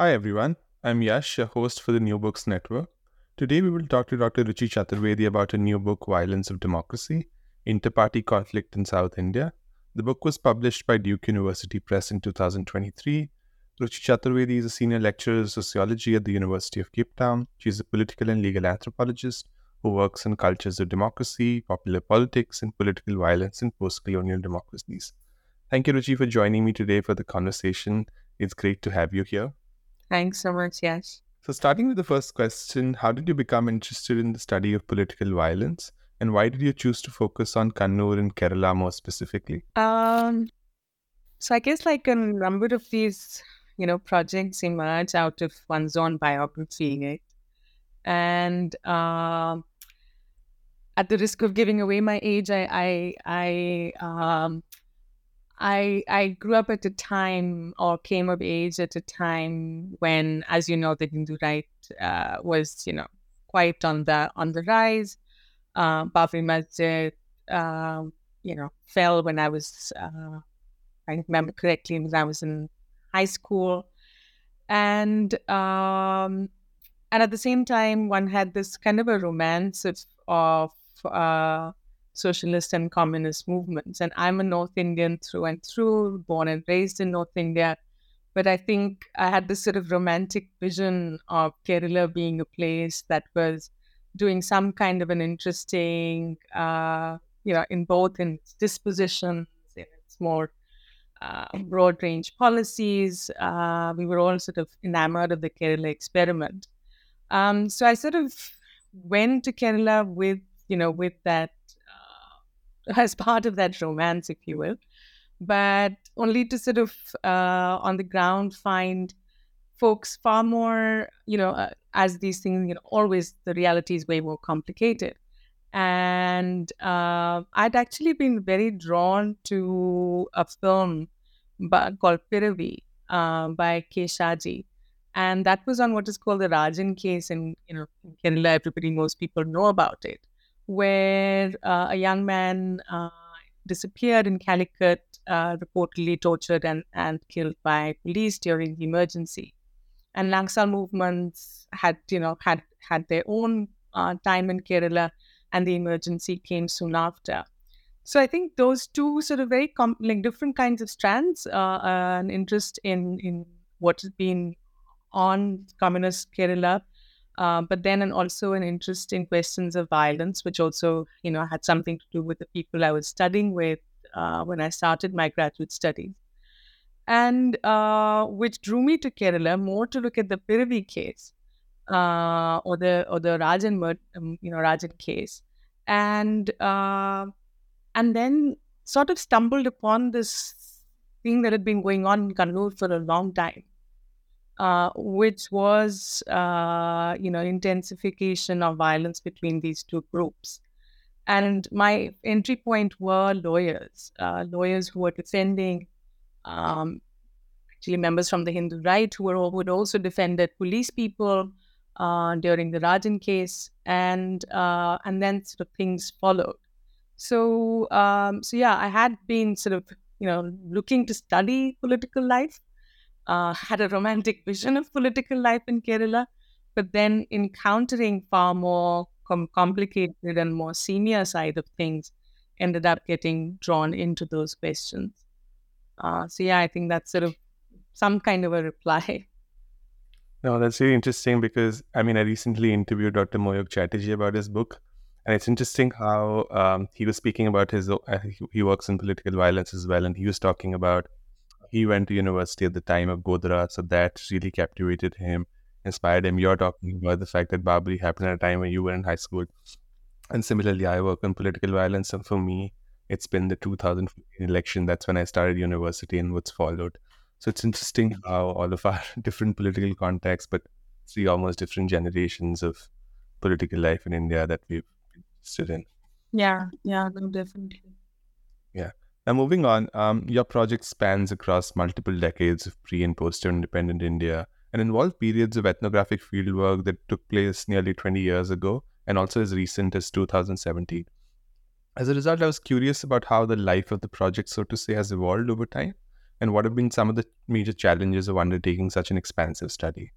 Hi everyone, I'm Yash, your host for the New Books Network. Today we will talk to Dr. Ruchi Chaturvedi about her new book, Violence of Democracy Interparty Conflict in South India. The book was published by Duke University Press in 2023. Ruchi Chaturvedi is a senior lecturer of sociology at the University of Cape Town. She is a political and legal anthropologist who works on cultures of democracy, popular politics, and political violence in post colonial democracies. Thank you, Ruchi, for joining me today for the conversation. It's great to have you here. Thanks so much. Yes. So, starting with the first question, how did you become interested in the study of political violence, and why did you choose to focus on Kannur and Kerala more specifically? Um, so I guess like a number of these, you know, projects emerge out of one's own biography, right? And um, at the risk of giving away my age, I I, I um, I I grew up at a time or came of age at a time when, as you know, the Hindu right uh, was you know quite on the on the rise. Uh, Babri Masjid, uh, you know, fell when I was, uh, I remember correctly, when I was in high school, and um, and at the same time, one had this kind of a romance of of uh, socialist and communist movements. And I'm a North Indian through and through, born and raised in North India. But I think I had this sort of romantic vision of Kerala being a place that was doing some kind of an interesting, uh, you know, in both in its dispositions, in its more uh, broad range policies. Uh, we were all sort of enamored of the Kerala experiment. Um, so I sort of went to Kerala with, you know, with that as part of that romance, if you will, but only to sort of uh, on the ground find folks far more, you know, uh, as these things, you know, always the reality is way more complicated. And uh, I'd actually been very drawn to a film by, called Piravi uh, by K. Shaji. And that was on what is called the Rajan case in, you know, in Kerala. Everybody, most people know about it where uh, a young man uh, disappeared in Calicut, uh, reportedly tortured and, and killed by police during the emergency. And Naxal movements had, you know, had had their own uh, time in Kerala, and the emergency came soon after. So I think those two sort of very com- like different kinds of strands, uh, an interest in in what has been on communist Kerala uh, but then and also an interest in questions of violence, which also you know had something to do with the people I was studying with uh, when I started my graduate studies, and uh, which drew me to Kerala more to look at the Piravi case uh, or the or the Rajan um, you know Rajan case, and uh, and then sort of stumbled upon this thing that had been going on in Kannur for a long time uh, which was, uh, you know, intensification of violence between these two groups. And my entry point were lawyers, uh, lawyers who were defending, um, actually members from the Hindu right who were who had also defended police people uh, during the Rajan case, and uh, and then sort of things followed. So um, so yeah, I had been sort of you know looking to study political life uh, had a romantic vision of political life in Kerala, but then encountering far more com- complicated and more senior side of things, ended up getting drawn into those questions. Uh, so yeah, I think that's sort of some kind of a reply. No, that's really interesting because I mean, I recently interviewed Dr. Moyukh Chatterjee about his book, and it's interesting how um, he was speaking about his. Uh, he works in political violence as well, and he was talking about he went to university at the time of Godhra, so that really captivated him, inspired him. You're talking about the fact that Babri happened at a time when you were in high school, and similarly, I work on political violence, and for me, it's been the 2015 election. That's when I started university and what's followed. So it's interesting how all of our different political contexts, but see almost different generations of political life in India that we've sit in. Yeah, yeah, no, definitely. Yeah. Now, moving on, um, your project spans across multiple decades of pre and post independent India and involved periods of ethnographic fieldwork that took place nearly 20 years ago and also as recent as 2017. As a result, I was curious about how the life of the project, so to say, has evolved over time and what have been some of the major challenges of undertaking such an expansive study.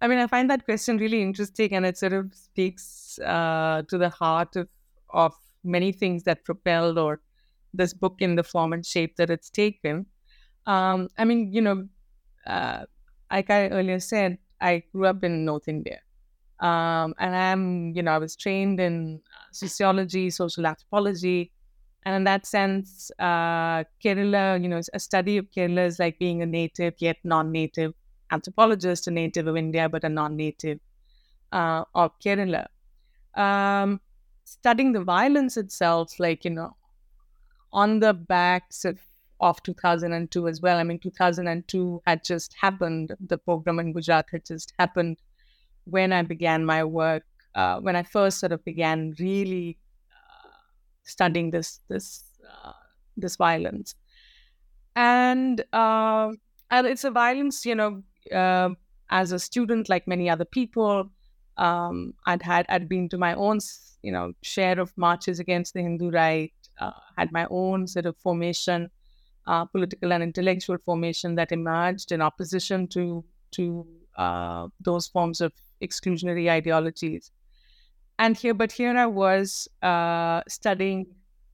I mean, I find that question really interesting, and it sort of speaks uh, to the heart of of many things that propelled or this book in the form and shape that it's taken. Um, I mean, you know, uh, like I earlier said, I grew up in North India, um, and I'm, you know, I was trained in sociology, social anthropology, and in that sense, uh, Kerala, you know, a study of Kerala is like being a native yet non-native anthropologist, a native of India, but a non native uh, of Kerala. Um, studying the violence itself, like, you know, on the backs of, of 2002 as well. I mean, 2002 had just happened. The pogrom in Gujarat had just happened when I began my work, uh, when I first sort of began really uh, studying this, this, uh, this violence. And, uh, and it's a violence, you know, uh, as a student, like many other people, um, I'd had I'd been to my own you know share of marches against the Hindu right, uh, had my own sort of formation, uh, political and intellectual formation that emerged in opposition to to uh, those forms of exclusionary ideologies. And here, but here I was uh, studying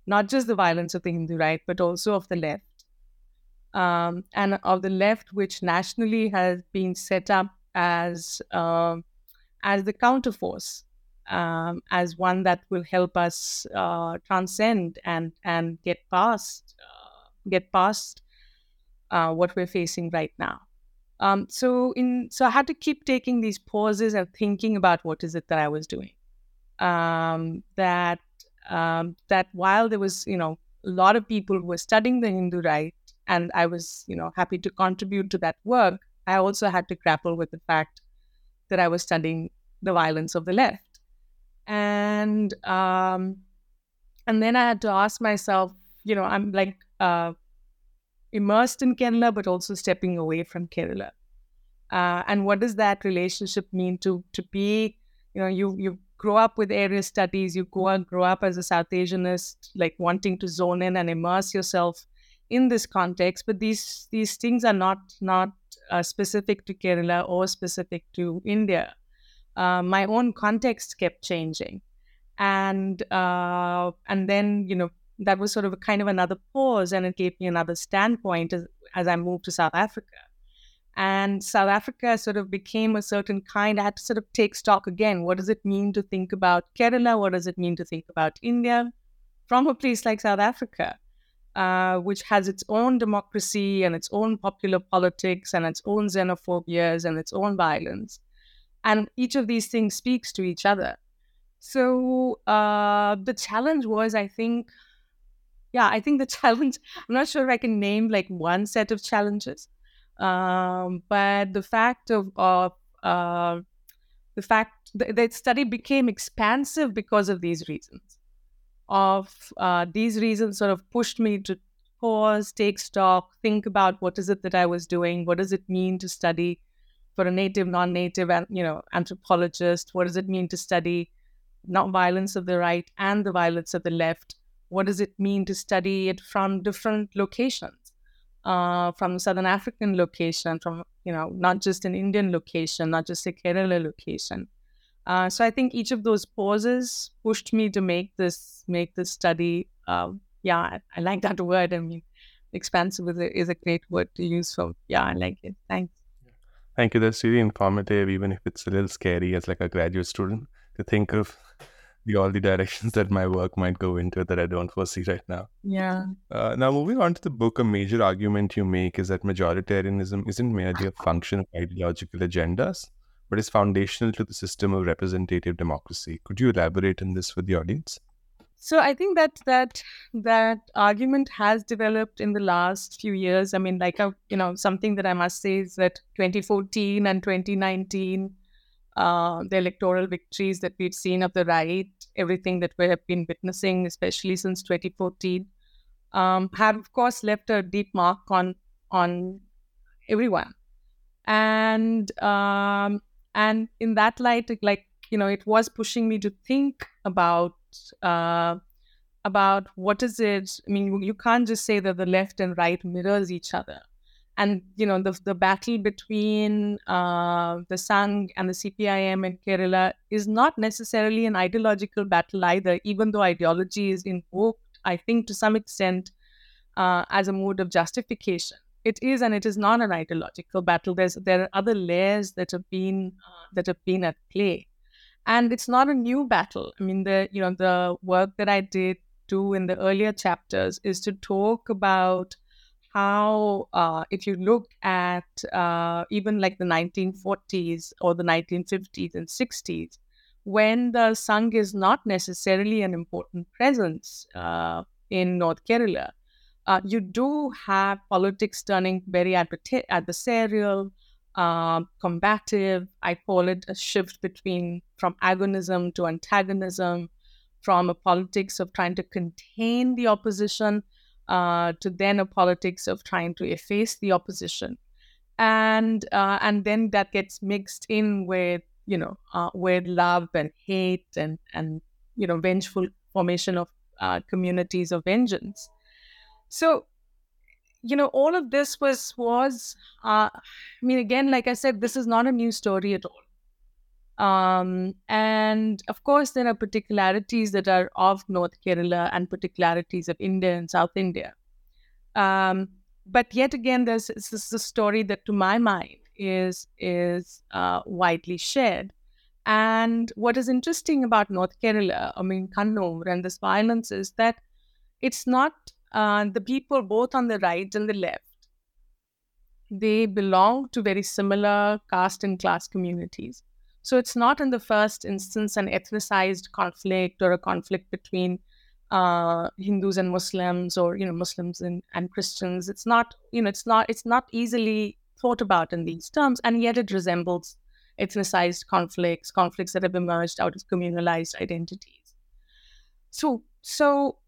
not just the violence of the Hindu right, but also of the left um, and of the left, which nationally has been set up as uh, as the counterforce, um, as one that will help us uh, transcend and and get past uh, get past uh, what we're facing right now. Um, so in so I had to keep taking these pauses and thinking about what is it that I was doing. Um, that um, that while there was you know a lot of people who were studying the Hindu right and I was, you know, happy to contribute to that work, I also had to grapple with the fact that I was studying the violence of the left. And um, and then I had to ask myself, you know, I'm like uh, immersed in Kerala, but also stepping away from Kerala. Uh, and what does that relationship mean to to be, you know, you you grow up with area studies, you grow, grow up as a South Asianist, like wanting to zone in and immerse yourself in this context, but these these things are not not uh, specific to Kerala or specific to India. Uh, my own context kept changing, and uh, and then you know that was sort of a kind of another pause, and it gave me another standpoint as, as I moved to South Africa. And South Africa sort of became a certain kind. I had to sort of take stock again. What does it mean to think about Kerala? What does it mean to think about India from a place like South Africa? Uh, which has its own democracy and its own popular politics and its own xenophobias and its own violence. And each of these things speaks to each other. So uh, the challenge was, I think, yeah, I think the challenge, I'm not sure if I can name like one set of challenges, um, but the fact of, of uh, the fact that the study became expansive because of these reasons of uh, these reasons sort of pushed me to pause, take stock, think about what is it that I was doing, what does it mean to study for a native, non-native, and you know, anthropologist. What does it mean to study not violence of the right and the violence of the left? What does it mean to study it from different locations, uh, from Southern African location, from you know, not just an Indian location, not just a Kerala location. Uh, so I think each of those pauses pushed me to make this make this study. Uh, yeah, I, I, like that word. I mean, expansive is a, is a great word to use. So yeah, I like it. Thanks. Thank you. That's really informative, even if it's a little scary as like a graduate student to think of the all the directions that my work might go into that I don't foresee right now. Yeah. Uh, now, moving on to the book, a major argument you make is that majoritarianism isn't merely a function of ideological agendas, but is foundational to the system of representative democracy. Could you elaborate on this for the audience? So I think that that that argument has developed in the last few years. I mean, like a, you know, something that I must say is that 2014 and 2019 uh, the electoral victories that we've seen of the right, everything that we have been witnessing, especially since 2014, um, have of course left a deep mark on on everyone. And um, and in that light, like you know, it was pushing me to think about uh, about what is it. I mean, you can't just say that the left and right mirrors each other and you know the the battle between uh, the Sangh and the CPIM in Kerala is not necessarily an ideological battle either, even though ideology is invoked, I think, to some extent uh, as a mode of justification. It is, and it is not an ideological battle. There's there are other layers that have been uh, that have been at play, and it's not a new battle. I mean, the you know the work that I did do in the earlier chapters is to talk about how, uh, if you look at uh, even like the 1940s or the 1950s and 60s, when the Sangh is not necessarily an important presence uh, in North Kerala, uh, you do have politics turning very adversarial, uh, combative. I call it a shift between from agonism to antagonism, from a politics of trying to contain the opposition uh, to then a politics of trying to efface the opposition, and uh, and then that gets mixed in with you know uh, with love and hate and and you know vengeful formation of uh, communities of vengeance. So you know all of this was was uh, i mean again like i said this is not a new story at all um, and of course, there are particularities that are of North Kerala and particularities of India and South India. Um, but yet again, there's this is a story that, to my mind, is is uh, widely shared. And what is interesting about North Kerala, I mean Kannur, and this violence is that it's not uh, the people both on the right and the left. They belong to very similar caste and class communities so it's not in the first instance an ethnicized conflict or a conflict between uh, Hindus and Muslims or you know Muslims and, and Christians. It's not you know it's not it's not easily thought about in these terms, and yet it resembles ethnicized conflicts, conflicts that have emerged out of communalized identities. So so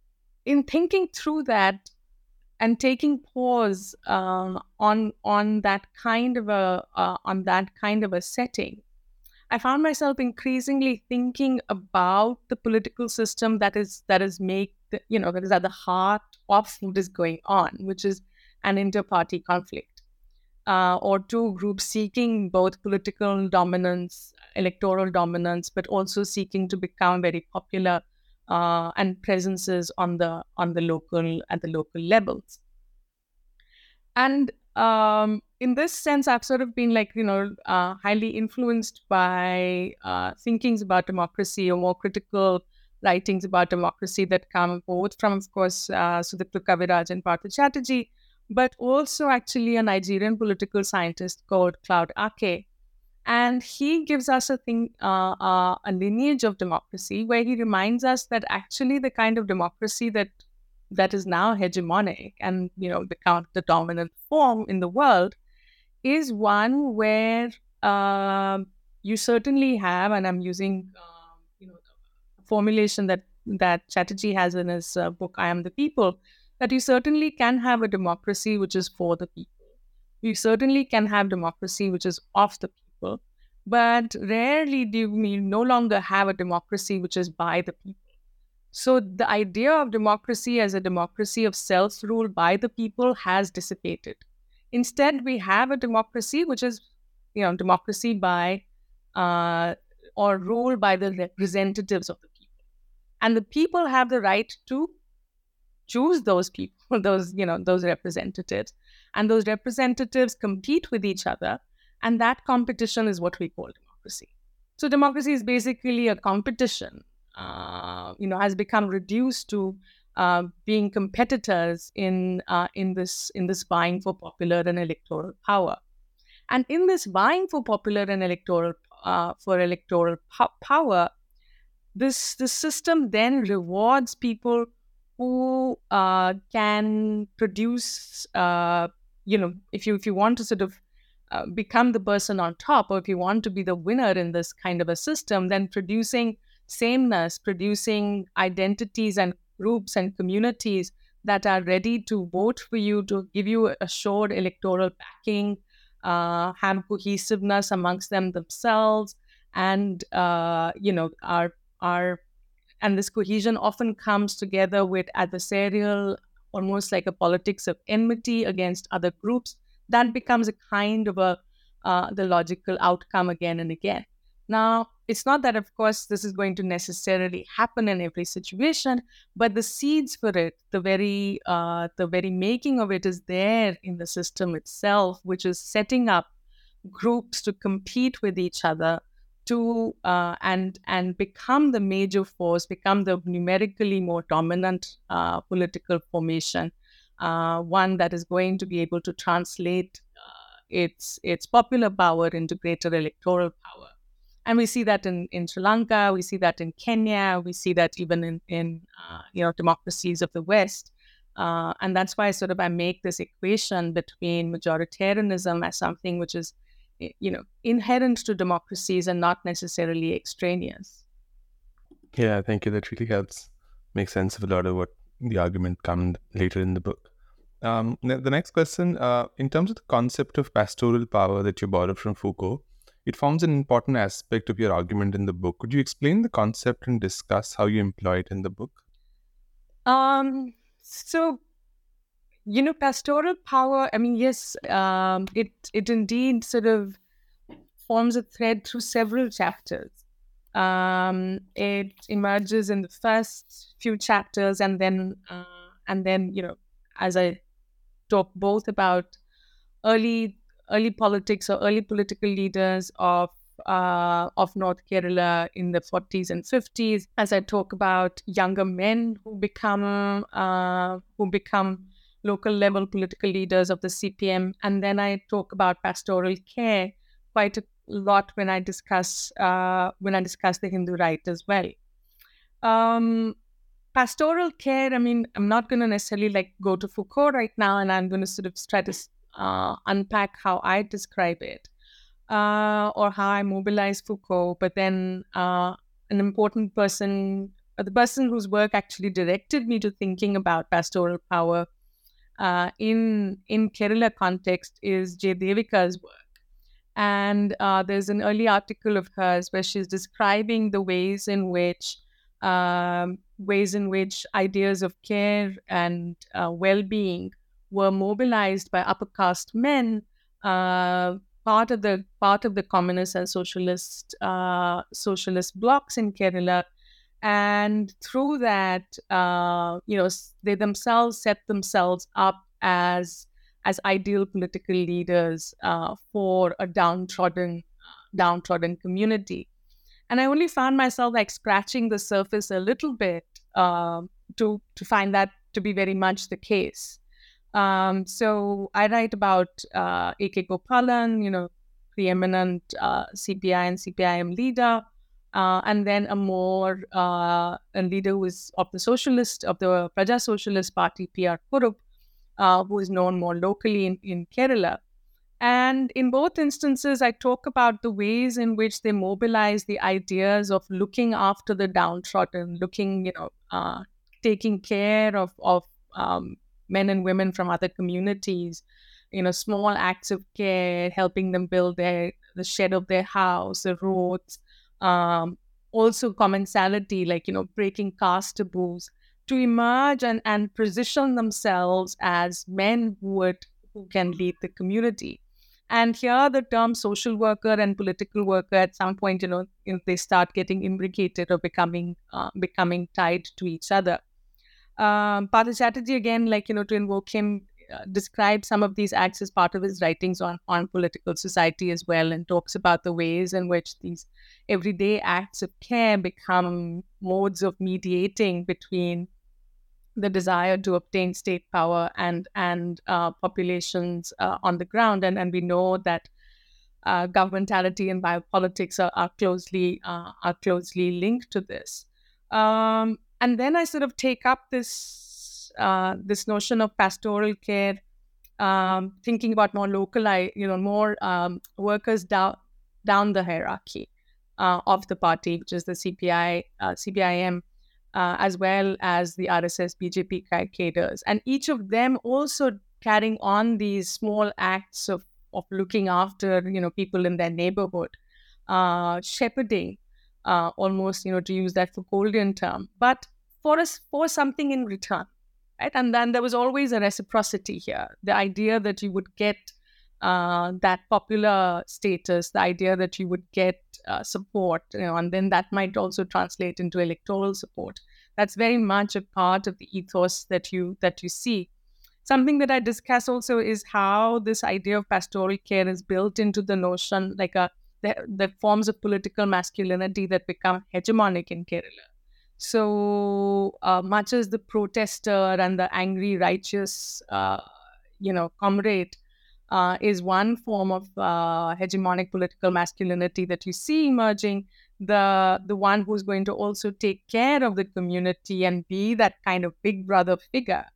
in thinking through that and taking pause uh, on on that kind of a uh, on that kind of a setting I found myself increasingly thinking about the political system that is that is make the, you know that is at the heart of what is going on, which is an inter-party conflict, uh, or two groups seeking both political dominance, electoral dominance, but also seeking to become very popular uh, and presences on the on the local at the local levels. And um, in this sense, I've sort of been like, you know, uh, highly influenced by uh, thinkings about democracy or more critical writings about democracy that come both from, of course, uh, Sudipta Kaviraj and Partha Chatterjee, but also actually a Nigerian political scientist called Claude Ake. And he gives us a thing, uh, uh, a lineage of democracy where he reminds us that actually the kind of democracy that that is now hegemonic and you know become the dominant form in the world is one where uh, you certainly have, and I'm using uh, you know formulation that that Chatterjee has in his uh, book "I Am the People," that you certainly can have a democracy which is for the people. You certainly can have democracy which is of the people, but rarely do we no longer have a democracy which is by the people. So the idea of democracy as a democracy of self rule by the people has dissipated. Instead, we have a democracy which is, you know, democracy by uh, or ruled by the representatives of the people. And the people have the right to choose those people those you know those representatives, and those representatives compete with each other, and that competition is what we call democracy. So democracy is basically a competition. Uh, you know, has become reduced to uh, being competitors in uh, in this in this vying for popular and electoral power, and in this vying for popular and electoral uh, for electoral po- power, this the system then rewards people who uh, can produce. Uh, you know, if you if you want to sort of uh, become the person on top, or if you want to be the winner in this kind of a system, then producing sameness, producing identities and groups and communities that are ready to vote for you, to give you assured electoral backing, uh, have cohesiveness amongst them themselves, and uh, you know are are and this cohesion often comes together with adversarial, almost like a politics of enmity against other groups. That becomes a kind of a uh, the logical outcome again and again. Now, it's not that, of course, this is going to necessarily happen in every situation, but the seeds for it, the very, uh, the very making of it is there in the system itself, which is setting up groups to compete with each other to uh, and and become the major force, become the numerically more dominant uh, political formation, uh, one that is going to be able to translate uh, its its popular power into greater electoral power. And we see that in, in Sri Lanka, we see that in Kenya, we see that even in, in uh, you know democracies of the West. Uh, and that's why sort of I make this equation between majoritarianism as something which is you know inherent to democracies and not necessarily extraneous. Yeah, thank you. That really helps make sense of a lot of what the argument comes later in the book. Um, the next question, uh, in terms of the concept of pastoral power that you borrowed from Foucault, it forms an important aspect of your argument in the book. Could you explain the concept and discuss how you employ it in the book? Um, so, you know, pastoral power, I mean, yes, um, it, it indeed sort of forms a thread through several chapters. Um, it emerges in the first few chapters, and then, uh, and then, you know, as I talk both about early early politics or early political leaders of uh, of North Kerala in the 40s and 50s. As I talk about younger men who become uh, who become local level political leaders of the CPM, and then I talk about pastoral care quite a lot when I discuss uh, when I discuss the Hindu right as well. Um, pastoral care. I mean, I'm not going to necessarily like go to Foucault right now, and I'm going to sort of try to uh, unpack how I describe it uh, or how I mobilize Foucault. But then uh, an important person, the person whose work actually directed me to thinking about pastoral power uh, in in Kerala context is J. Devika's work. And uh, there's an early article of hers where she's describing the ways in which um, ways in which ideas of care and well-being were mobilized by upper caste men, uh, part of the part of the communist and socialist uh, socialist blocs in Kerala, and through that, uh, you know, they themselves set themselves up as as ideal political leaders uh, for a downtrodden downtrodden community. And I only found myself like scratching the surface a little bit uh, to to find that to be very much the case. Um, so I write about uh, A.K. Gopalan, you know, preeminent uh, CPI and CPIM leader, uh, and then a more uh, a leader who is of the socialist of the Praja Socialist Party, PR Kurup, uh, who is known more locally in, in Kerala. And in both instances, I talk about the ways in which they mobilize the ideas of looking after the downtrodden, looking, you know, uh, taking care of of um, men and women from other communities you know small acts of care helping them build their the shed of their house the roads um, also commensality like you know breaking caste taboos to emerge and, and position themselves as men who would who can lead the community. And here the term social worker and political worker at some point you know, you know they start getting imbricated or becoming uh, becoming tied to each other. Um, Partha Chatterjee, again, like, you know, to invoke him, uh, describes some of these acts as part of his writings on, on political society as well and talks about the ways in which these everyday acts of care become modes of mediating between the desire to obtain state power and and uh, populations uh, on the ground. And and we know that uh, governmentality and biopolitics are, are closely uh, are closely linked to this. Um, and then I sort of take up this uh, this notion of pastoral care, um, thinking about more local, you know, more um, workers down down the hierarchy uh, of the party, which is the CPI, uh, CPIM, uh, as well as the RSS, BJP cadres, and each of them also carrying on these small acts of of looking after you know people in their neighborhood, uh, shepherding almost, you know, to use that Foucauldian term, but for us for something in return, right? And then there was always a reciprocity here. The idea that you would get uh, that popular status, the idea that you would get uh, support, you know, and then that might also translate into electoral support. That's very much a part of the ethos that you that you see. Something that I discuss also is how this idea of pastoral care is built into the notion, like a the, the forms of political masculinity that become hegemonic in Kerala. So uh, much as the protester and the angry, righteous, uh, you know, comrade uh, is one form of uh, hegemonic political masculinity that you see emerging. The the one who's going to also take care of the community and be that kind of big brother figure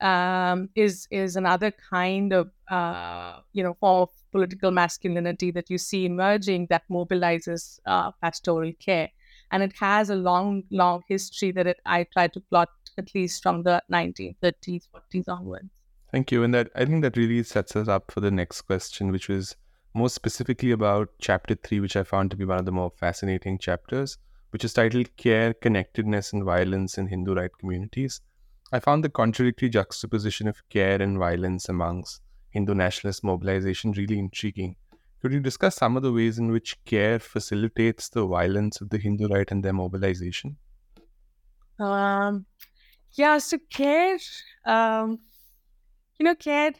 um, is is another kind of uh, you know form of political masculinity that you see emerging that mobilizes uh, pastoral care, and it has a long, long history that it, I try to plot at least from the 1930s, 40s onwards. Thank you, and that I think that really sets us up for the next question, which was more specifically about chapter three, which I found to be one of the more fascinating chapters, which is titled "Care, Connectedness, and Violence in Hindu Right Communities." I found the contradictory juxtaposition of care and violence amongst Hindu nationalist mobilization really intriguing. Could you discuss some of the ways in which care facilitates the violence of the Hindu right and their mobilization? Um, yeah, so care, um, you know, care.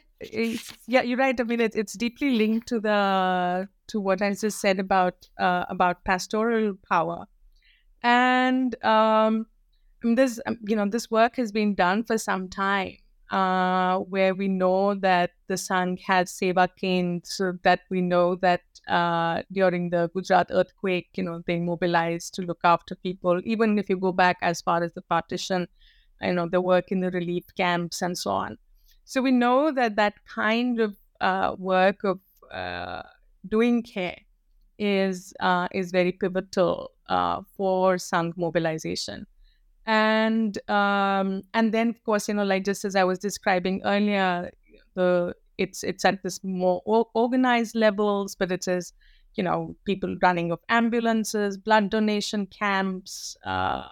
yeah, you're right. I mean, it, it's deeply linked to the to what I just said about uh, about pastoral power, and um, this um, you know this work has been done for some time uh, where we know that the Sangh has seva kendras, so that we know that uh, during the Gujarat earthquake, you know, they mobilized to look after people. Even if you go back as far as the partition, you know, the work in the relief camps and so on. So we know that that kind of uh, work of uh, doing care is uh, is very pivotal for Sangh mobilization and um, and then of course you know like just as I was describing earlier, the it's it's at this more organized levels, but it is you know people running of ambulances, blood donation camps, uh,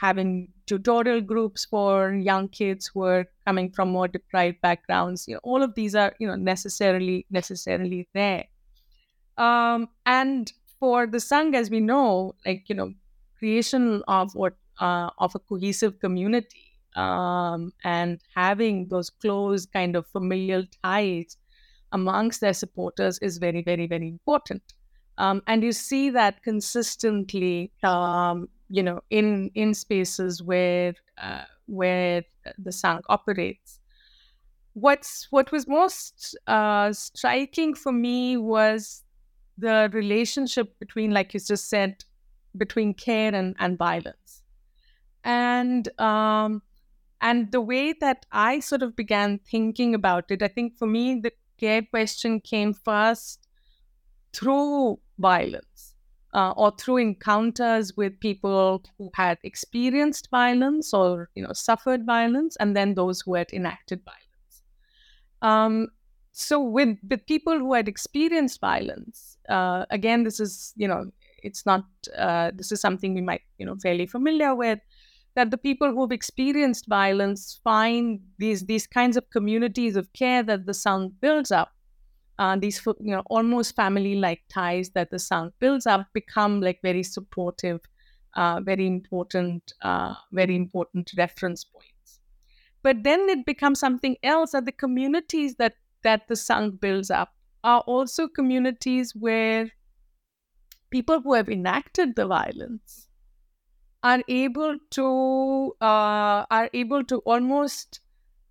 having tutorial groups for young kids who are coming from more deprived backgrounds. You know, all of these are you know necessarily necessarily there. Um, and for the Sangh, as we know, like you know, creation of what uh, of a cohesive community um, and having those close kind of familial ties amongst their supporters is very, very, very important. Um, and you see that consistently, um, you know, in in spaces where uh, where the Sangh operates. What's what was most uh, striking for me was the relationship between, like you just said, between care and, and violence and um, and the way that I sort of began thinking about it, I think for me the care question came first through violence uh, or through encounters with people who had experienced violence or you know suffered violence, and then those who had enacted violence. Um, so with with people who had experienced violence, uh, again, this is you know it's not uh, this is something we might you know fairly familiar with that the people who've experienced violence find these these kinds of communities of care that the Sangh builds up, uh, these you know almost family-like ties that the Sangh builds up become like very supportive uh, very important, uh, very important reference points. But then it becomes something else that the communities that that the Sangh builds up are also communities where people who have enacted the violence are able to uh, are able to almost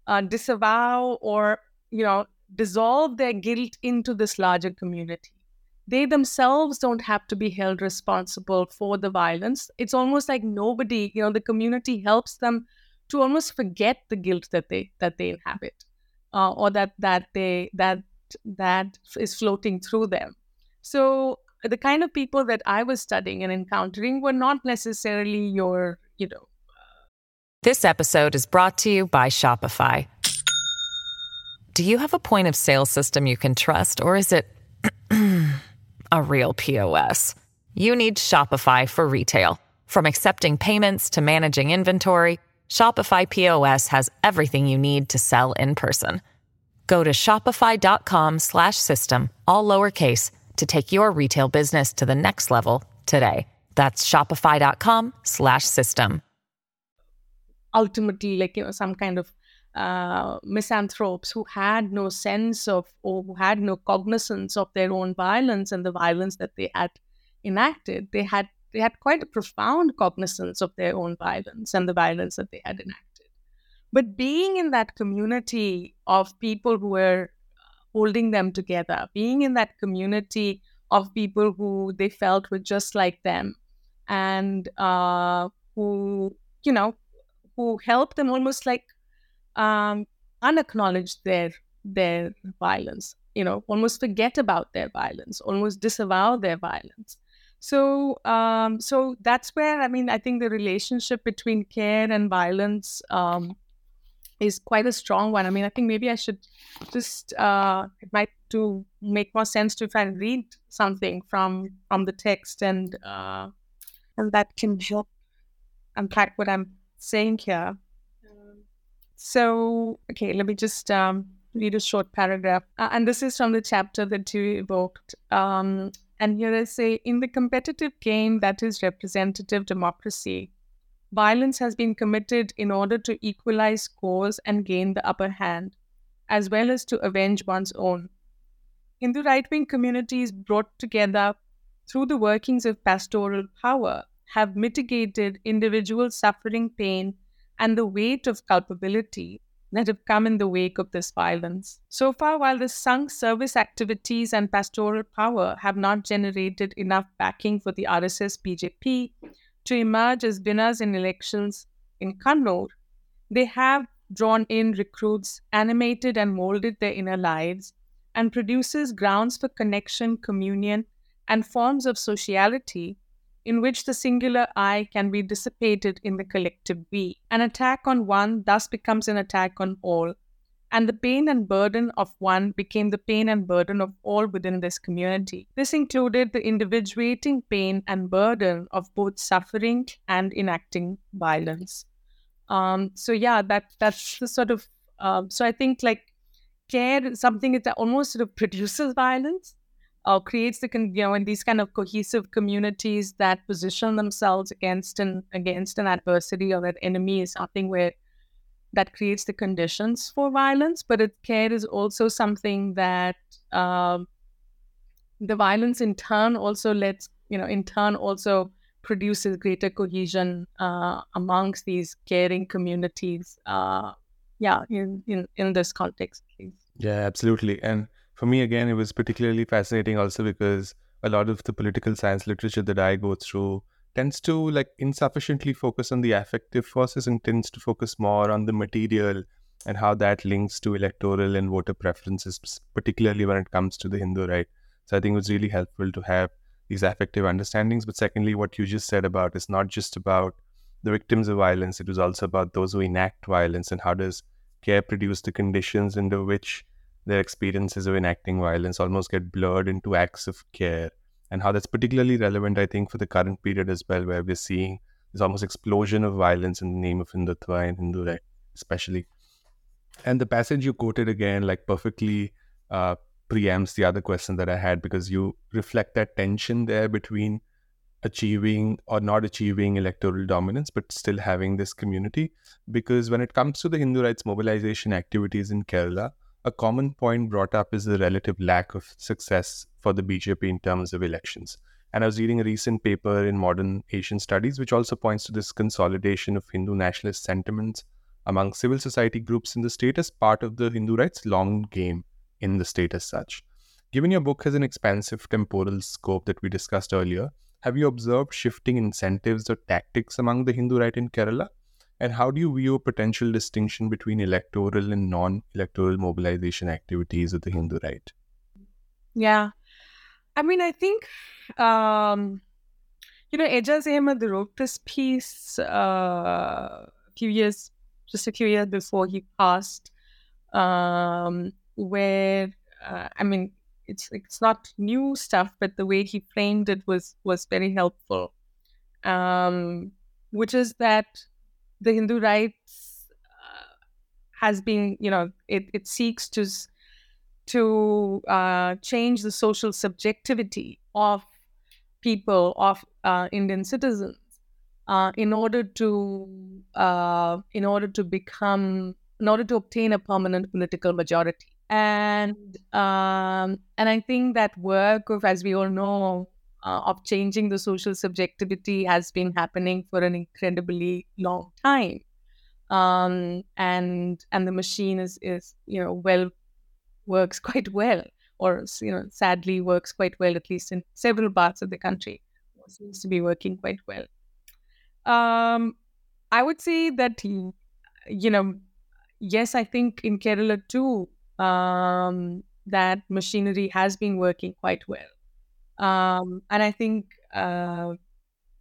uh, disavow or you know dissolve their guilt into this larger community. They themselves don't have to be held responsible for the violence. It's almost like nobody you know the community helps them to almost forget the guilt that they that they inhabit uh, or that that they that that is floating through them. So the kind of people that i was studying and encountering were not necessarily your you know this episode is brought to you by shopify do you have a point of sale system you can trust or is it a real POS. You need Shopify for retail. From accepting payments to managing inventory, Shopify POS has everything you need to sell in person. Go to shopify.com/system all lowercase to take your retail business to the next level today. That's shopify.com slash system. Ultimately like you know some kind of uh, misanthropes who had no sense of or who had no cognizance of their own violence and the violence that they had enacted they had they had quite a profound cognizance of their own violence and the violence that they had enacted but being in that community of people who were holding them together being in that community of people who they felt were just like them and uh, who you know who helped them almost like um, unacknowledge their their violence you know almost forget about their violence almost disavow their violence. So um, so that's where i mean i think the relationship between care and violence um, is quite a strong one i mean i think maybe i should just uh, it might to make more sense to try and read something from from the text and uh, and that can help unpack what i'm saying here so, okay, let me just um, read a short paragraph. Uh, and this is from the chapter that you evoked. Um, and here I say In the competitive game that is representative democracy, violence has been committed in order to equalize scores and gain the upper hand, as well as to avenge one's own. Hindu right wing communities brought together through the workings of pastoral power have mitigated individual suffering, pain, and the weight of culpability that have come in the wake of this violence. So far, while the Sangh service activities and pastoral power have not generated enough backing for the RSS BJP to emerge as winners in elections in Kannur, they have drawn in recruits, animated and molded their inner lives, and produces grounds for connection, communion, and forms of sociality in which the singular I can be dissipated in the collective we. An attack on one thus becomes an attack on all, and the pain and burden of one became the pain and burden of all within this community. This included the individuating pain and burden of both suffering and enacting violence. Um, so yeah, that that's the sort of um, so I think like care is something that almost sort of produces violence or creates the you know in these kind of cohesive communities that position themselves against an against an adversity or an enemy is something where that creates the conditions for violence. But it, care is also something that um, the violence in turn also lets you know in turn also produces greater cohesion uh, amongst these caring communities. Uh, yeah, in, in in this context. Yeah, absolutely, and for me, again, it was particularly fascinating also because a lot of the political science literature that I go through tends to like insufficiently focus on the affective forces and tends to focus more on the material and how that links to electoral and voter preferences, particularly when it comes to the Hindu right. So I think it was really helpful to have these affective understandings. But secondly, what you just said about is not just about the victims of violence, it was also about those who enact violence and how does care produce the conditions under which their experiences of enacting violence almost get blurred into acts of care and how that's particularly relevant i think for the current period as well where we're seeing this almost explosion of violence in the name of hindutva and hindu right especially and the passage you quoted again like perfectly uh, preempts the other question that i had because you reflect that tension there between achieving or not achieving electoral dominance, but still having this community. Because when it comes to the Hindu rights mobilization activities in Kerala, a common point brought up is the relative lack of success for the BJP in terms of elections. And I was reading a recent paper in Modern Asian Studies, which also points to this consolidation of Hindu nationalist sentiments among civil society groups in the state as part of the Hindu rights long game in the state as such. Given your book has an expansive temporal scope that we discussed earlier, have you observed shifting incentives or tactics among the Hindu right in Kerala? And how do you view a potential distinction between electoral and non electoral mobilization activities of the Hindu right? Yeah. I mean, I think, um, you know, Aijaz Ahmad wrote this piece uh, a few years, just a few years before he passed, um, where, uh, I mean, it's it's not new stuff, but the way he framed it was was very helpful. Um, which is that the Hindu rights uh, has been, you know, it, it seeks to to uh, change the social subjectivity of people of uh, Indian citizens uh, in order to uh, in order to become in order to obtain a permanent political majority. And um, and I think that work of, as we all know, uh, of changing the social subjectivity has been happening for an incredibly long time, um, and and the machine is is you know well works quite well, or you know sadly works quite well at least in several parts of the country. Seems to be working quite well. Um, I would say that you know yes, I think in Kerala too um, that machinery has been working quite well. Um, and I think, uh,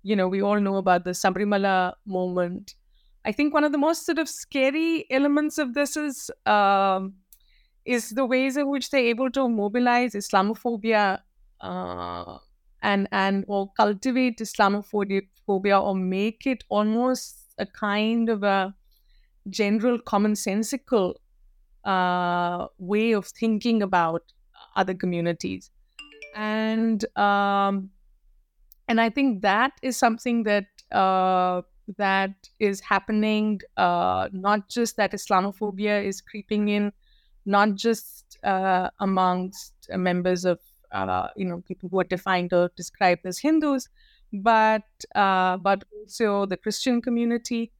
you know, we all know about the Sabarimala moment. I think one of the most sort of scary elements of this is um, is the ways in which they're able to mobilize Islamophobia uh, and and or cultivate Islamophobia or make it almost a kind of a general commonsensical uh, way of thinking about other communities, and um, and I think that is something that uh, that is happening. Uh, not just that Islamophobia is creeping in, not just uh, amongst members of uh, you know people who are defined or described as Hindus, but uh, but also the Christian community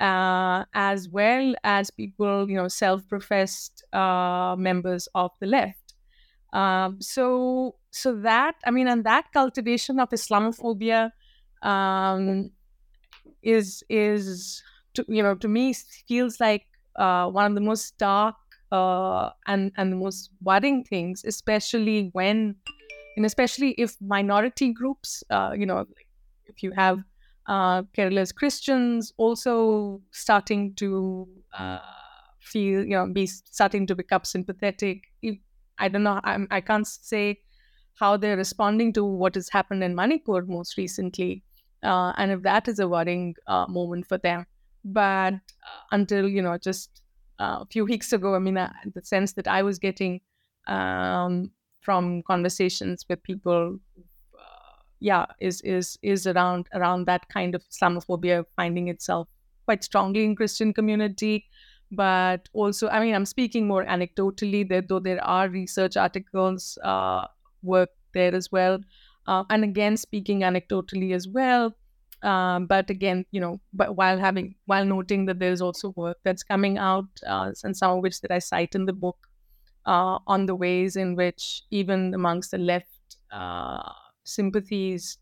uh, as well as people, you know, self-professed members of the left. Um, so, so that I mean, and that cultivation of Islamophobia um, is is to, you know to me feels like uh, one of the most dark uh, and and the most worrying things, especially when, and especially if minority groups, uh, you know, if you have uh, Kerala's Christians also starting to uh, feel, you know, be starting to become sympathetic. I don't know. I'm, I can't say how they're responding to what has happened in Manipur most recently, uh, and if that is a worrying uh, moment for them. But uh, until you know, just uh, a few weeks ago, I mean, the sense that I was getting um, from conversations with people yeah is is is around around that kind of Islamophobia finding itself quite strongly in Christian community. But also, I mean, I'm speaking more anecdotally, there, though there are research articles, uh, work there as well. Uh, and again, speaking anecdotally as well. Um, but again, you know, but while having while noting that there's also work that's coming out, uh, and some of which that I cite in the book uh, on the ways in which even amongst the left uh, sympathies,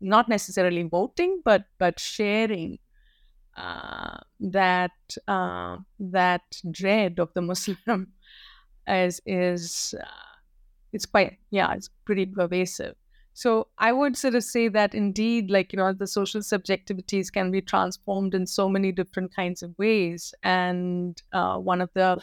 not necessarily voting, but but sharing uh, that uh, that dread of the Muslim is is uh, it's quite yeah it's pretty pervasive. So I would sort of say that indeed, like you know, the social subjectivities can be transformed in so many different kinds of ways, and uh, one of the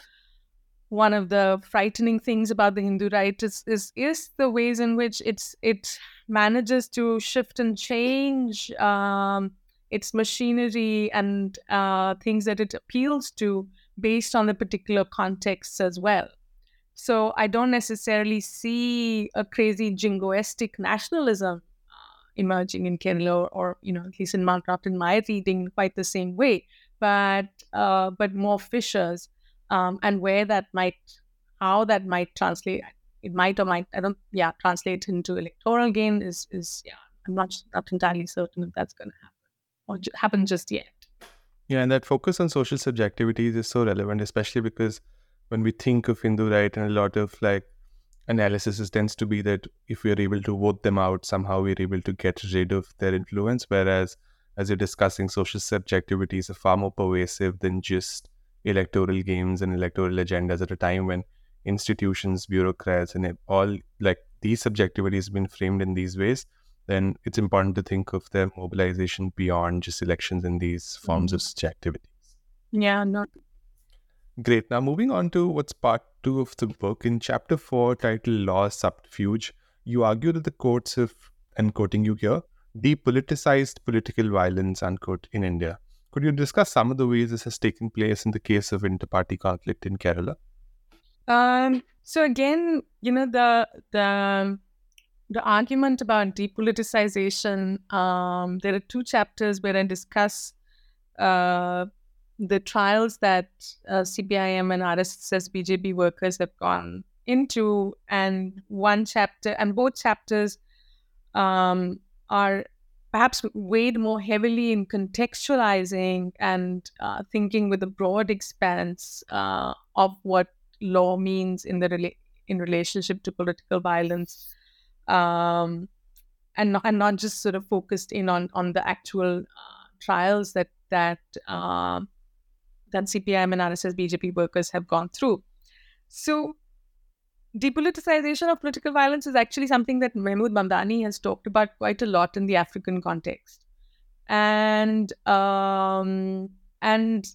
one of the frightening things about the Hindu right is, is is the ways in which it's it manages to shift and change um, its machinery and uh, things that it appeals to based on the particular contexts as well. So I don't necessarily see a crazy jingoistic nationalism uh, emerging in Kerala, or you know, at least in Mount in my reading, quite the same way, but uh, but more fissures, um, and where that might, how that might translate, it might or might, I don't, yeah, translate into electoral gain is is yeah, I'm not not entirely certain if that's going to happen or j- happen just yet. Yeah, and that focus on social subjectivities is so relevant, especially because when we think of Hindu right, and a lot of like analysis tends to be that if we are able to vote them out, somehow we're able to get rid of their influence. Whereas, as you're discussing, social subjectivities are far more pervasive than just electoral games and electoral agendas at a time when institutions, bureaucrats, and all like these subjectivities have been framed in these ways. Then it's important to think of their mobilization beyond just elections in these forms mm-hmm. of subjectivities. Yeah, not Great. Now, moving on to what's part two of the book. In chapter four, titled Law Subterfuge, you argue that the courts have, and quoting you here, depoliticized political violence, unquote, in India. Could you discuss some of the ways this has taken place in the case of inter-party conflict in Kerala? Um, so again, you know, the the the argument about depoliticization, um, there are two chapters where I discuss uh, the trials that uh, CPIM and RSS BJP workers have gone into, and one chapter, and both chapters um, are perhaps weighed more heavily in contextualizing and uh, thinking with a broad expanse uh, of what law means in the rela- in relationship to political violence, um, and not, and not just sort of focused in on on the actual uh, trials that that um, that CPIM and RSS BJP workers have gone through. So, depoliticization of political violence is actually something that Mahmood Mamdani has talked about quite a lot in the African context. And um, and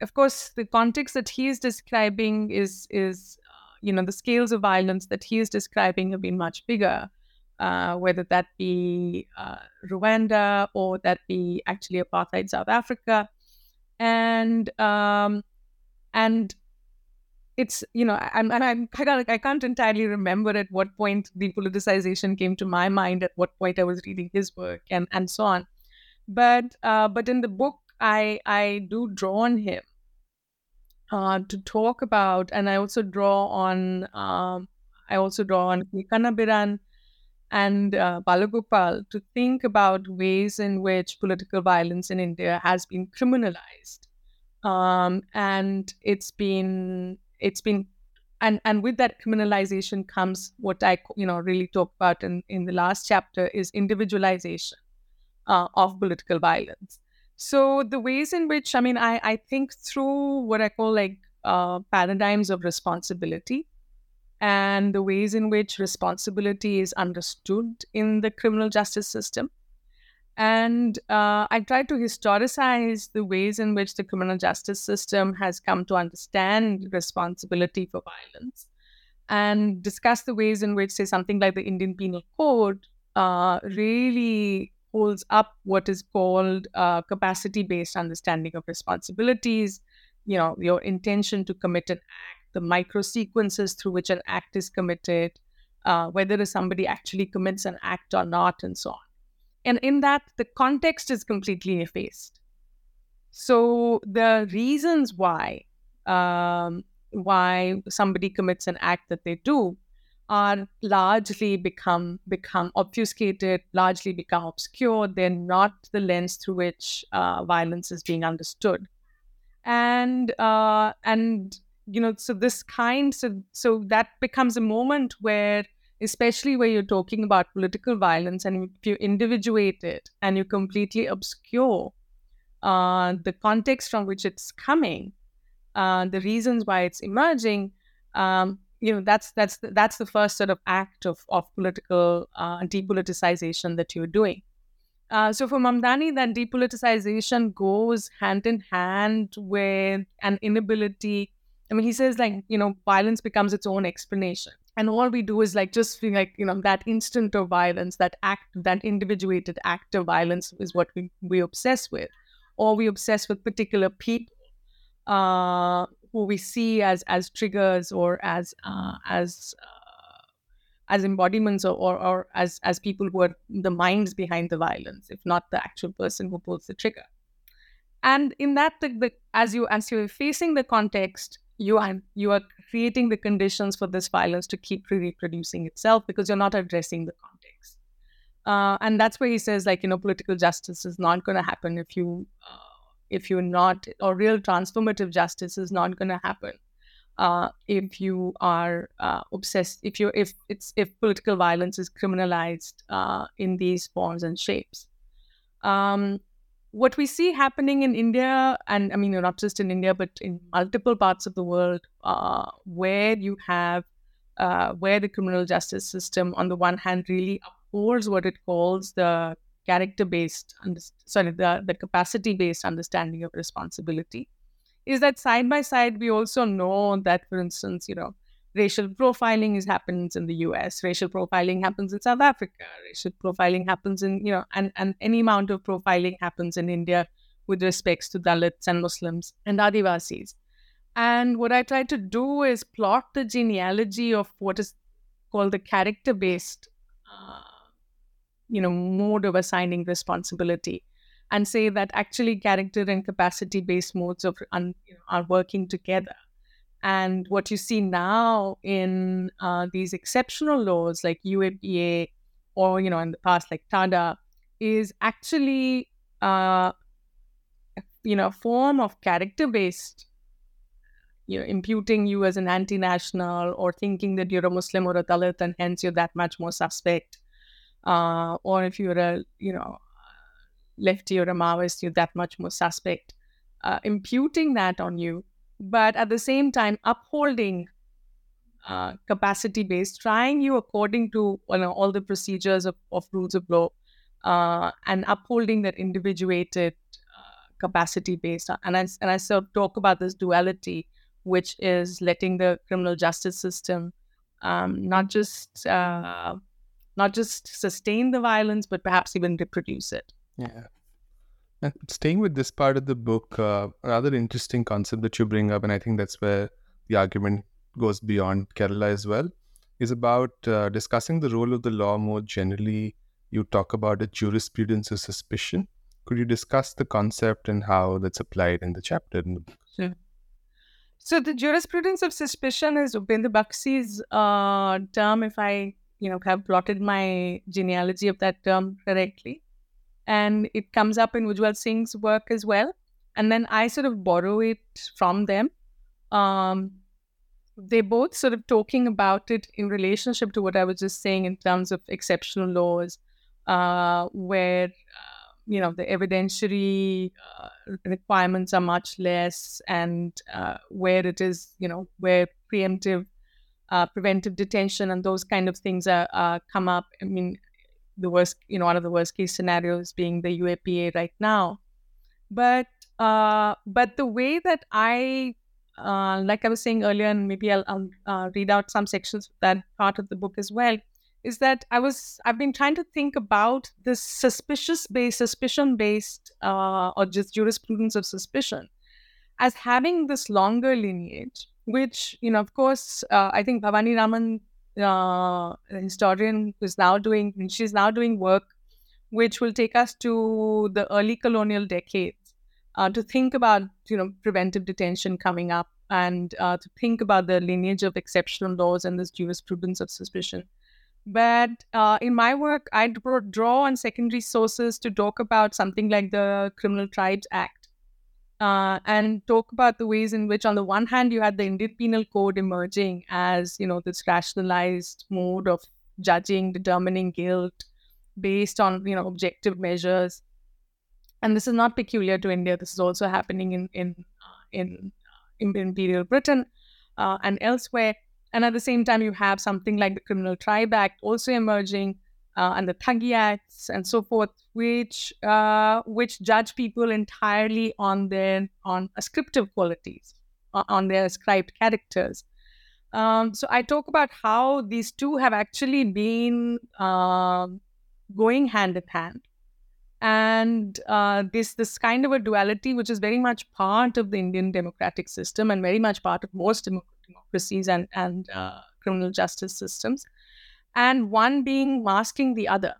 of course, the context that he is describing is is uh, you know the scales of violence that he is describing have been much bigger. Uh, whether that be uh, Rwanda or that be actually apartheid South Africa and um, and it's you know I'm and I'm I can't, I can't entirely remember at what point the politicization came to my mind at what point I was reading his work and and so on, but uh, but in the book I I do draw on him uh, to talk about and I also draw on um, I also draw on Kannabiran and uh, Balagopal to think about ways in which political violence in India has been criminalized, um, and it's been it's been and and with that criminalization comes what I you know really talk about in in the last chapter is individualization uh, of political violence. So the ways in which I mean I I think through what I call like uh, paradigms of responsibility and the ways in which responsibility is understood in the criminal justice system. And uh, I try to historicize the ways in which the criminal justice system has come to understand responsibility for violence and discuss the ways in which, say, something like the Indian Penal Code uh, really holds up what is called uh, capacity based understanding of responsibilities, you know, your intention to commit an act the micro sequences through which an act is committed, uh, whether somebody actually commits an act or not, and so on. And in that, the context is completely effaced. So the reasons why um, why somebody commits an act that they do are largely become become obfuscated, largely become obscure. They're not the lens through which uh, violence is being understood, and uh, and you know so this kind so so that becomes a moment where especially where you're talking about political violence and if you individuate it and you completely obscure uh, the context from which it's coming uh, the reasons why it's emerging um, you know that's that's the, that's the first sort of act of of political uh, depoliticization that you're doing. Uh, so for Mamdani, that depoliticization goes hand in hand with an inability I mean, he says like, you know, violence becomes its own explanation. And all we do is like just feel like, you know, that instant of violence, that act, that individuated act of violence is what we, we obsess with. Or we obsess with particular people uh, who we see as as triggers or as uh, as uh, as embodiments or, or, or as as people who are the minds behind the violence, if not the actual person who pulls the trigger. And in that, the, the, as you as you're facing the context, you are you are creating the conditions for this violence to keep reproducing itself because you're not addressing the context. Uh, and that's where he says, like you know, political justice is not going to happen if you uh, if you're not, or real transformative justice is not going to happen uh, if you are uh, obsessed, if you if it's if political violence is criminalized uh, in these forms and shapes. Um, what we see happening in India, and I mean, not just in India, but in multiple parts of the world, uh, where you have uh, where the criminal justice system, on the one hand, really upholds what it calls the character-based, sorry, the the capacity-based understanding of responsibility is that side by side, we also know that, for instance, you know, racial profiling is happens in the US, racial profiling happens in South Africa, racial profiling happens in, you know, and, and any amount of profiling happens in India with respects to Dalits and Muslims and Adivasis. And what I try to do is plot the genealogy of what is called the character based, uh, you know, mode of assigning responsibility and say that actually character and capacity based modes of un, you know, are working together. And what you see now in uh, these exceptional laws like UAPA or you know in the past like TADA is actually uh, you know a form of character based you know imputing you as an anti-national or thinking that you're a Muslim or a Dalit and hence you're that much more suspect. Uh, or if you're a you know lefty or a Maoist, you're that much more suspect. Uh, imputing that on you, but at the same time upholding uh, capacity based, trying you according to you know, all the procedures of, of rules of law, uh, and upholding that individuated uh, capacity based. And I, and I sort of talk about this duality, which is letting the criminal justice system um, not just uh, not just sustain the violence, but perhaps even reproduce it. Yeah. And staying with this part of the book, uh, another interesting concept that you bring up, and I think that's where the argument goes beyond Kerala as well, is about uh, discussing the role of the law more generally. You talk about a jurisprudence of suspicion. Could you discuss the concept and how that's applied in the chapter in the book? Sure. So the jurisprudence of suspicion is Upendra Baxi's uh, term, if I you know have plotted my genealogy of that term correctly and it comes up in Ujjwal Singh's work as well. And then I sort of borrow it from them. Um, they both sort of talking about it in relationship to what I was just saying in terms of exceptional laws, uh, where uh, you know the evidentiary uh, requirements are much less, and uh, where it is you know where preemptive, uh, preventive detention and those kind of things are come up. I mean, the worst, you know, one of the worst case scenarios being the UAPA right now. But uh, but the way that I, uh, like I was saying earlier, and maybe I'll, I'll uh, read out some sections of that part of the book as well, is that I was I've been trying to think about this suspicious based, suspicion based, uh, or just jurisprudence of suspicion as having this longer lineage, which you know, of course, uh, I think Bhavani Raman uh, historian who's now doing she's now doing work which will take us to the early colonial decades uh, to think about you know preventive detention coming up and uh, to think about the lineage of exceptional laws and this jurisprudence of suspicion. But uh, in my work i draw on secondary sources to talk about something like the criminal tribes act uh, and talk about the ways in which, on the one hand, you had the Indian Penal Code emerging as you know this rationalized mode of judging, determining guilt based on you know objective measures, and this is not peculiar to India. This is also happening in in uh, in, in Imperial Britain uh, and elsewhere. And at the same time, you have something like the Criminal Tribe Act also emerging, uh, and the Thuggee Acts and so forth, which uh, which judge people entirely on their on ascriptive qualities, on their ascribed characters. Um, so I talk about how these two have actually been uh, going hand in hand, and uh, this this kind of a duality, which is very much part of the Indian democratic system and very much part of most democracies and and uh, criminal justice systems and one being masking the other.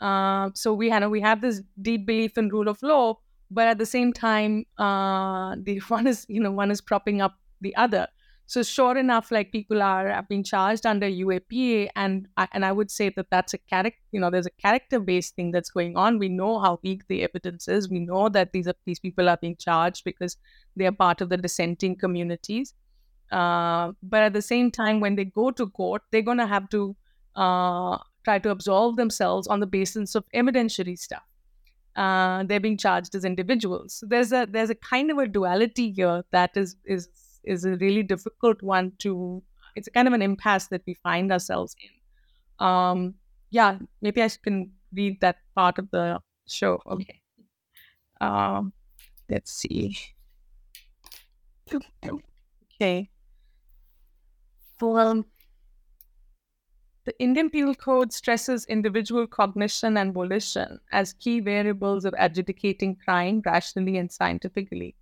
Uh, so we have we have this deep belief in rule of law, but at the same time, uh, the one is you know one is propping up the other. So sure enough, like people are being charged under UAPA, and and I would say that that's a character. You know, there's a character-based thing that's going on. We know how weak the evidence is. We know that these are these people are being charged because they are part of the dissenting communities. Uh, but at the same time, when they go to court, they're going to have to uh, try to absolve themselves on the basis of evidentiary stuff. Uh, they're being charged as individuals. So there's a there's a kind of a duality here that is is is a really difficult one to it's kind of an impasse that we find ourselves in. Um yeah maybe i can read that part of the show. Okay. Um let's see. Okay the Indian Penal Code stresses individual cognition and volition as key variables of adjudicating crime rationally and scientifically.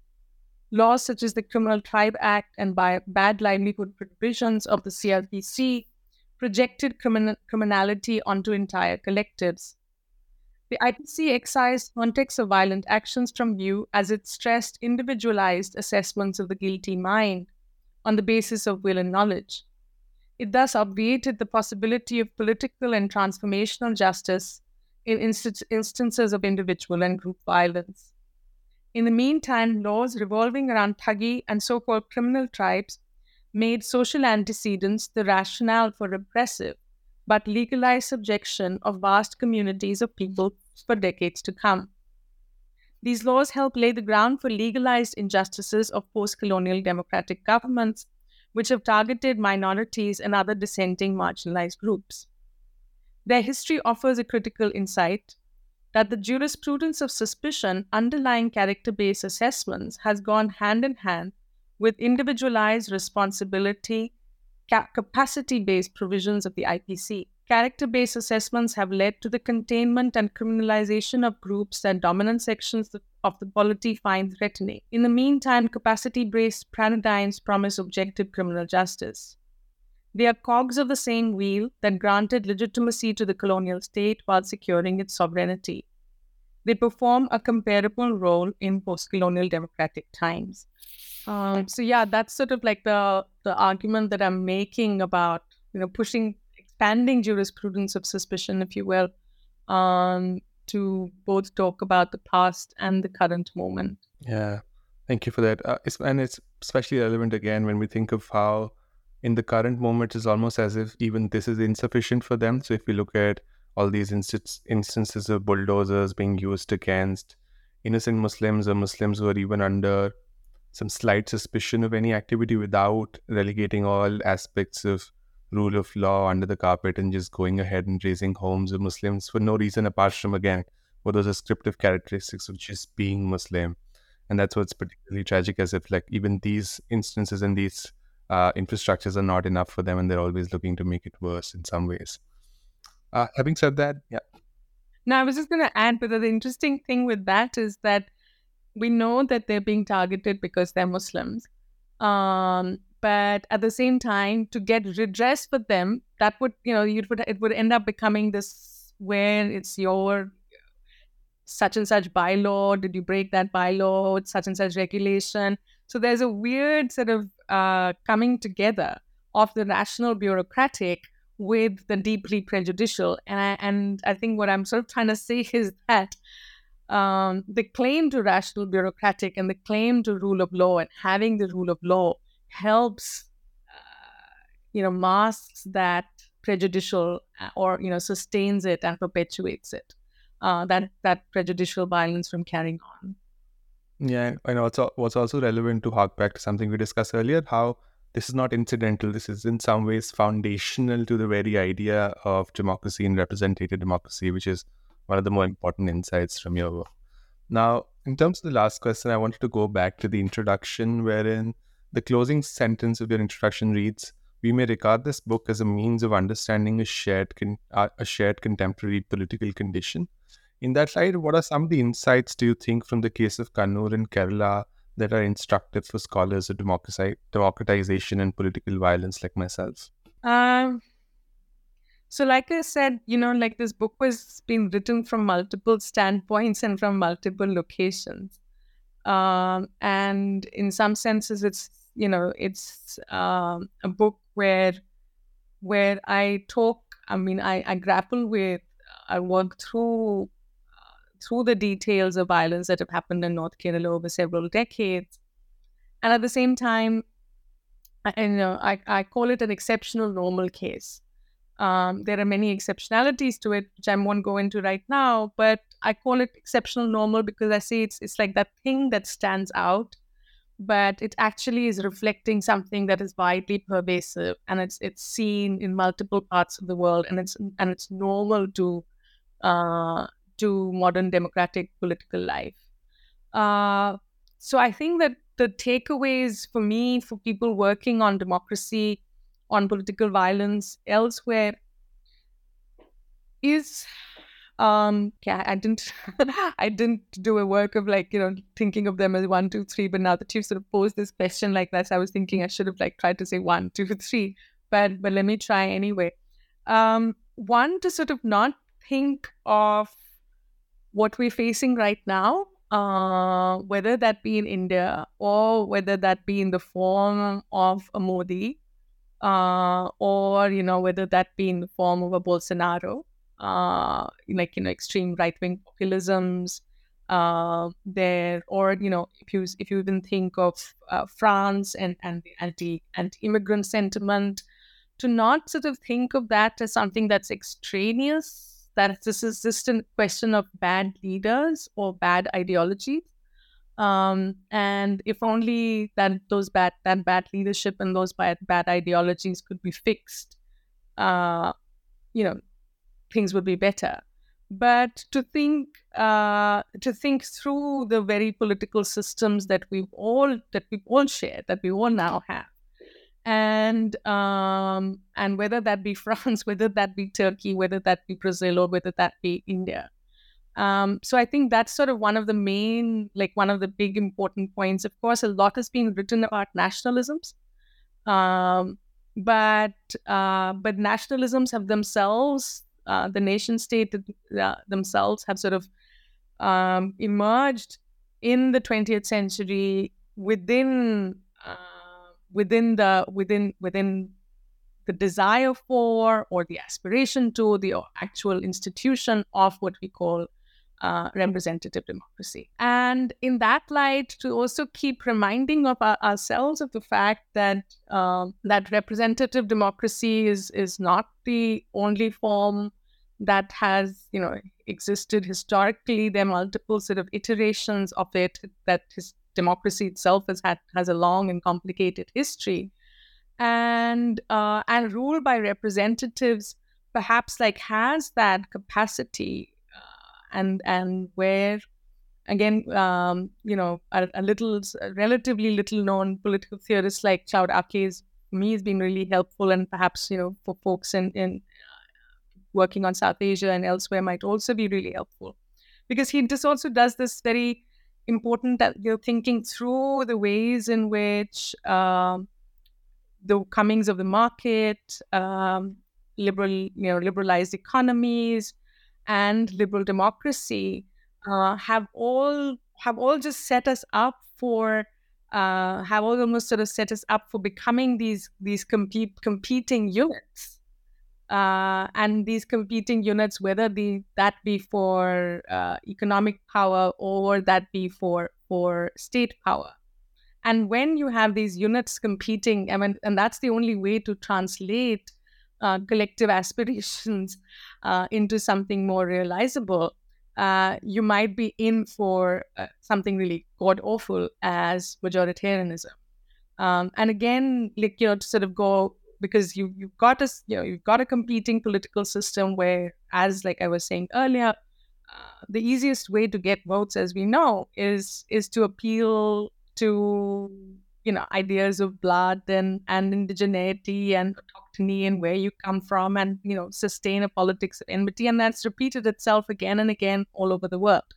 Laws such as the Criminal Tribe Act and by bad livelihood provisions of the CRPC projected crimin- criminality onto entire collectives. The IPC excised context of violent actions from view as it stressed individualized assessments of the guilty mind on the basis of will and knowledge. It thus obviated the possibility of political and transformational justice in inst- instances of individual and group violence. In the meantime, laws revolving around Thuggee and so called criminal tribes made social antecedents the rationale for repressive but legalized subjection of vast communities of people for decades to come. These laws help lay the ground for legalized injustices of post colonial democratic governments, which have targeted minorities and other dissenting marginalized groups. Their history offers a critical insight that the jurisprudence of suspicion underlying character based assessments has gone hand in hand with individualized responsibility, capacity based provisions of the IPC. Character based assessments have led to the containment and criminalization of groups that dominant sections of the polity find threatening. In the meantime, capacity based paradigms promise objective criminal justice. They are cogs of the same wheel that granted legitimacy to the colonial state while securing its sovereignty. They perform a comparable role in post colonial democratic times. Um, so yeah, that's sort of like the the argument that I'm making about you know pushing expanding jurisprudence of suspicion, if you will, um, to both talk about the past and the current moment. Yeah, thank you for that. Uh, it's, and it's especially relevant again when we think of how in the current moment it's almost as if even this is insufficient for them. So if we look at all these inst- instances of bulldozers being used against innocent Muslims or Muslims who are even under some slight suspicion of any activity without relegating all aspects of rule of law under the carpet and just going ahead and razing homes of Muslims for no reason apart from again what those descriptive characteristics of just being Muslim. And that's what's particularly tragic as if like even these instances and these uh, infrastructures are not enough for them and they're always looking to make it worse in some ways. Uh, having said that, yeah. Now, I was just going to add, but the interesting thing with that is that we know that they're being targeted because they're Muslims. Um, but at the same time, to get redress for them, that would, you know, you would it would end up becoming this where it's your such and such bylaw. Did you break that bylaw? Such and such regulation. So there's a weird sort of uh, coming together of the national bureaucratic with the deeply prejudicial. And I, and I think what I'm sort of trying to say is that um, the claim to rational bureaucratic and the claim to rule of law and having the rule of law helps, uh, you know, masks that prejudicial uh, or you know sustains it and perpetuates it. Uh, that that prejudicial violence from carrying on. Yeah, and also what's also relevant to hark back to something we discussed earlier, how this is not incidental. This is in some ways foundational to the very idea of democracy and representative democracy, which is one of the more important insights from your work. Now, in terms of the last question, I wanted to go back to the introduction, wherein the closing sentence of your introduction reads, "We may regard this book as a means of understanding a shared con- uh, a shared contemporary political condition." In that light, what are some of the insights do you think from the case of Kannur in Kerala that are instructive for scholars of democratization and political violence like myself? Um, So, like I said, you know, like this book was being written from multiple standpoints and from multiple locations. Um, and in some senses, it's you know, it's um, a book where where I talk. I mean, I, I grapple with, I work through uh, through the details of violence that have happened in North Kerala over several decades, and at the same time, I, you know, I, I call it an exceptional normal case. Um, there are many exceptionalities to it, which I won't go into right now, but I call it exceptional normal because I say it's it's like that thing that stands out, but it actually is reflecting something that is widely pervasive and it's it's seen in multiple parts of the world and it's and it's normal to uh, to modern democratic political life. Uh, so I think that the takeaways for me for people working on democracy on political violence elsewhere is um yeah i didn't i didn't do a work of like you know thinking of them as one two three but now that you've sort of posed this question like that i was thinking i should have like tried to say one two three but but let me try anyway. Um one to sort of not think of what we're facing right now uh whether that be in india or whether that be in the form of a modi uh, or you know whether that be in the form of a Bolsonaro, uh, like you know extreme right wing populisms uh, there, or you know if you if you even think of uh, France and and the anti anti immigrant sentiment, to not sort of think of that as something that's extraneous. That this is just a question of bad leaders or bad ideologies, um, and if only that those bad that bad leadership and those bad bad ideologies could be fixed, uh, you know, things would be better. But to think uh, to think through the very political systems that we've all that we all share, that we all now have, and um, and whether that be France, whether that be Turkey, whether that be Brazil, or whether that be India, um, so I think that's sort of one of the main, like one of the big important points. Of course, a lot has been written about nationalisms, um, but uh, but nationalisms have themselves, uh, the nation state uh, themselves have sort of um, emerged in the 20th century within uh, within the within within the desire for or the aspiration to the actual institution of what we call uh, representative democracy. And in that light, to also keep reminding of our, ourselves of the fact that um, that representative democracy is is not the only form that has you know existed historically. There are multiple sort of iterations of it. That his democracy itself has had has a long and complicated history, and uh, and rule by representatives perhaps like has that capacity and and where again um, you know a, a, little a relatively little known political theorist like Claude Akez for me has been really helpful and perhaps you know for folks in in uh, working on South Asia and elsewhere might also be really helpful because he just also does this very important that you're thinking through the ways in which um, the comings of the market um, liberal you know liberalized economies and liberal democracy uh, have all have all just set us up for uh, have all almost sort of set us up for becoming these these compete competing units. Uh, and these competing units, whether the that be for uh, economic power or that be for for state power, and when you have these units competing, I mean, and that's the only way to translate uh, collective aspirations uh, into something more realizable, uh, you might be in for uh, something really god awful as majoritarianism. Um, and again, like you know, to sort of go because you you've got a you know you've got a competing political system where, as like I was saying earlier, uh, the easiest way to get votes, as we know, is is to appeal to you know ideas of blood and and indigeneity and autochthony and where you come from and you know sustain a politics of enmity and that's repeated itself again and again all over the world.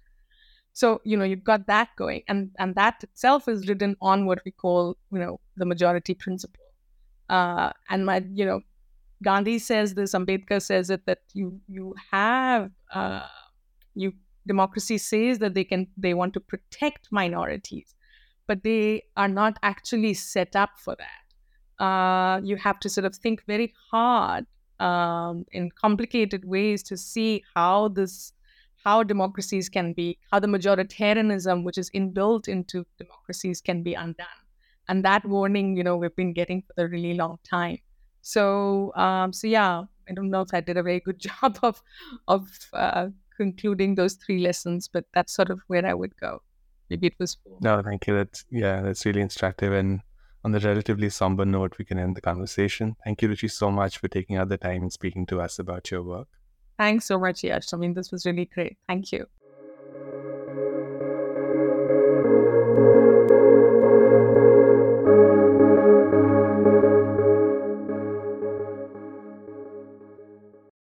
So you know you've got that going and and that itself is written on what we call you know the majority principle uh, and my you know Gandhi says this, Ambedkar says it that you you have uh, you democracy says that they can they want to protect minorities, but they are not actually set up for that. Uh, you have to sort of think very hard um, in complicated ways to see how this how democracies can be how the majoritarianism which is inbuilt into democracies can be undone and that warning you know we've been getting for a really long time so um, so yeah i don't know if i did a very good job of of uh, concluding those three lessons but that's sort of where i would go maybe it was four. no thank you that's yeah that's really instructive and on the relatively somber note, we can end the conversation. Thank you, Ruchi, so much for taking out the time and speaking to us about your work. Thanks so much, Yash. I mean, this was really great. Thank you.